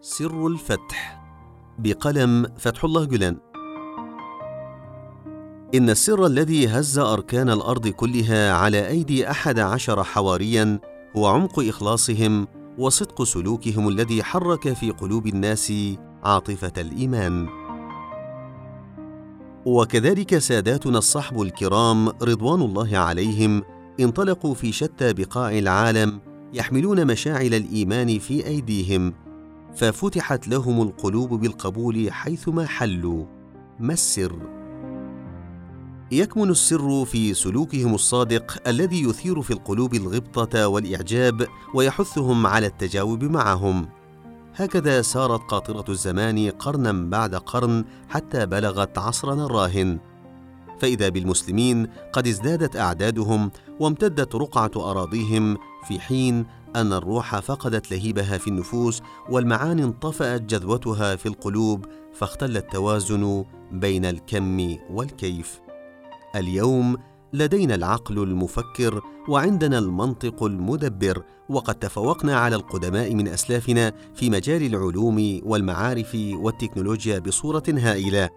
سر الفتح بقلم فتح الله جلان إن السر الذي هز أركان الأرض كلها على أيدي أحد عشر حواريا هو عمق إخلاصهم وصدق سلوكهم الذي حرك في قلوب الناس عاطفة الإيمان. وكذلك ساداتنا الصحب الكرام رضوان الله عليهم انطلقوا في شتى بقاع العالم يحملون مشاعل الإيمان في أيديهم ففتحت لهم القلوب بالقبول حيثما حلوا. ما السر؟ يكمن السر في سلوكهم الصادق الذي يثير في القلوب الغبطة والإعجاب ويحثهم على التجاوب معهم. هكذا سارت قاطرة الزمان قرنا بعد قرن حتى بلغت عصرنا الراهن. فإذا بالمسلمين قد ازدادت أعدادهم وامتدت رقعة أراضيهم في حين أن الروح فقدت لهيبها في النفوس والمعاني انطفأت جذوتها في القلوب فاختل التوازن بين الكم والكيف. اليوم لدينا العقل المفكر وعندنا المنطق المدبر وقد تفوقنا على القدماء من أسلافنا في مجال العلوم والمعارف والتكنولوجيا بصورة هائلة.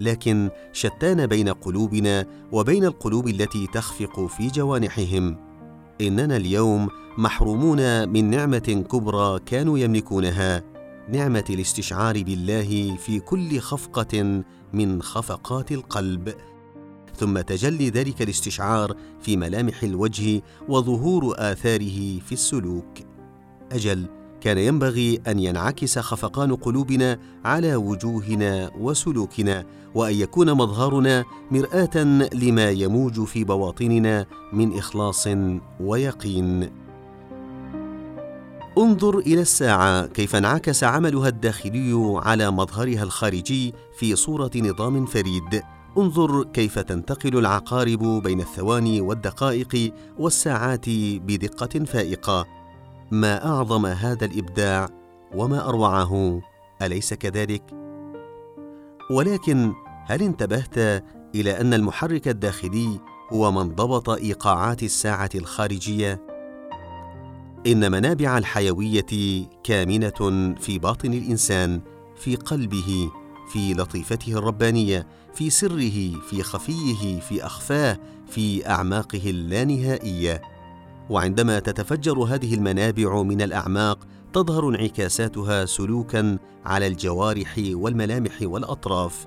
لكن شتان بين قلوبنا وبين القلوب التي تخفق في جوانحهم. إننا اليوم محرومون من نعمة كبرى كانوا يملكونها نعمة الاستشعار بالله في كل خفقة من خفقات القلب. ثم تجلي ذلك الاستشعار في ملامح الوجه وظهور آثاره في السلوك. أجل كان ينبغي أن ينعكس خفقان قلوبنا على وجوهنا وسلوكنا وأن يكون مظهرنا مرآة لما يموج في بواطننا من إخلاص ويقين. انظر إلى الساعة كيف انعكس عملها الداخلي على مظهرها الخارجي في صورة نظام فريد. انظر كيف تنتقل العقارب بين الثواني والدقائق والساعات بدقة فائقة. ما أعظم هذا الإبداع وما أروعه أليس كذلك؟ ولكن هل انتبهت إلى أن المحرك الداخلي هو من ضبط إيقاعات الساعة الخارجية؟ إن منابع الحيوية كامنة في باطن الإنسان في قلبه في لطيفته الربانية في سره في خفيه في أخفاه في أعماقه اللانهائية. وعندما تتفجر هذه المنابع من الأعماق تظهر انعكاساتها سلوكا على الجوارح والملامح والأطراف.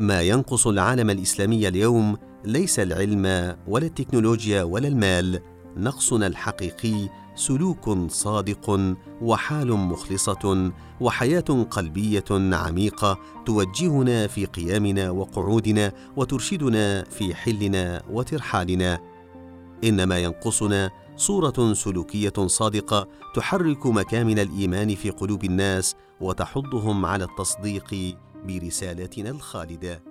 ما ينقص العالم الإسلامي اليوم ليس العلم ولا التكنولوجيا ولا المال نقصنا الحقيقي سلوك صادق وحال مخلصة وحياة قلبية عميقة توجهنا في قيامنا وقعودنا وترشدنا في حلنا وترحالنا. إنما ينقصنا صورة سلوكية صادقة تحرك مكامن الإيمان في قلوب الناس وتحضهم على التصديق برسالتنا الخالدة.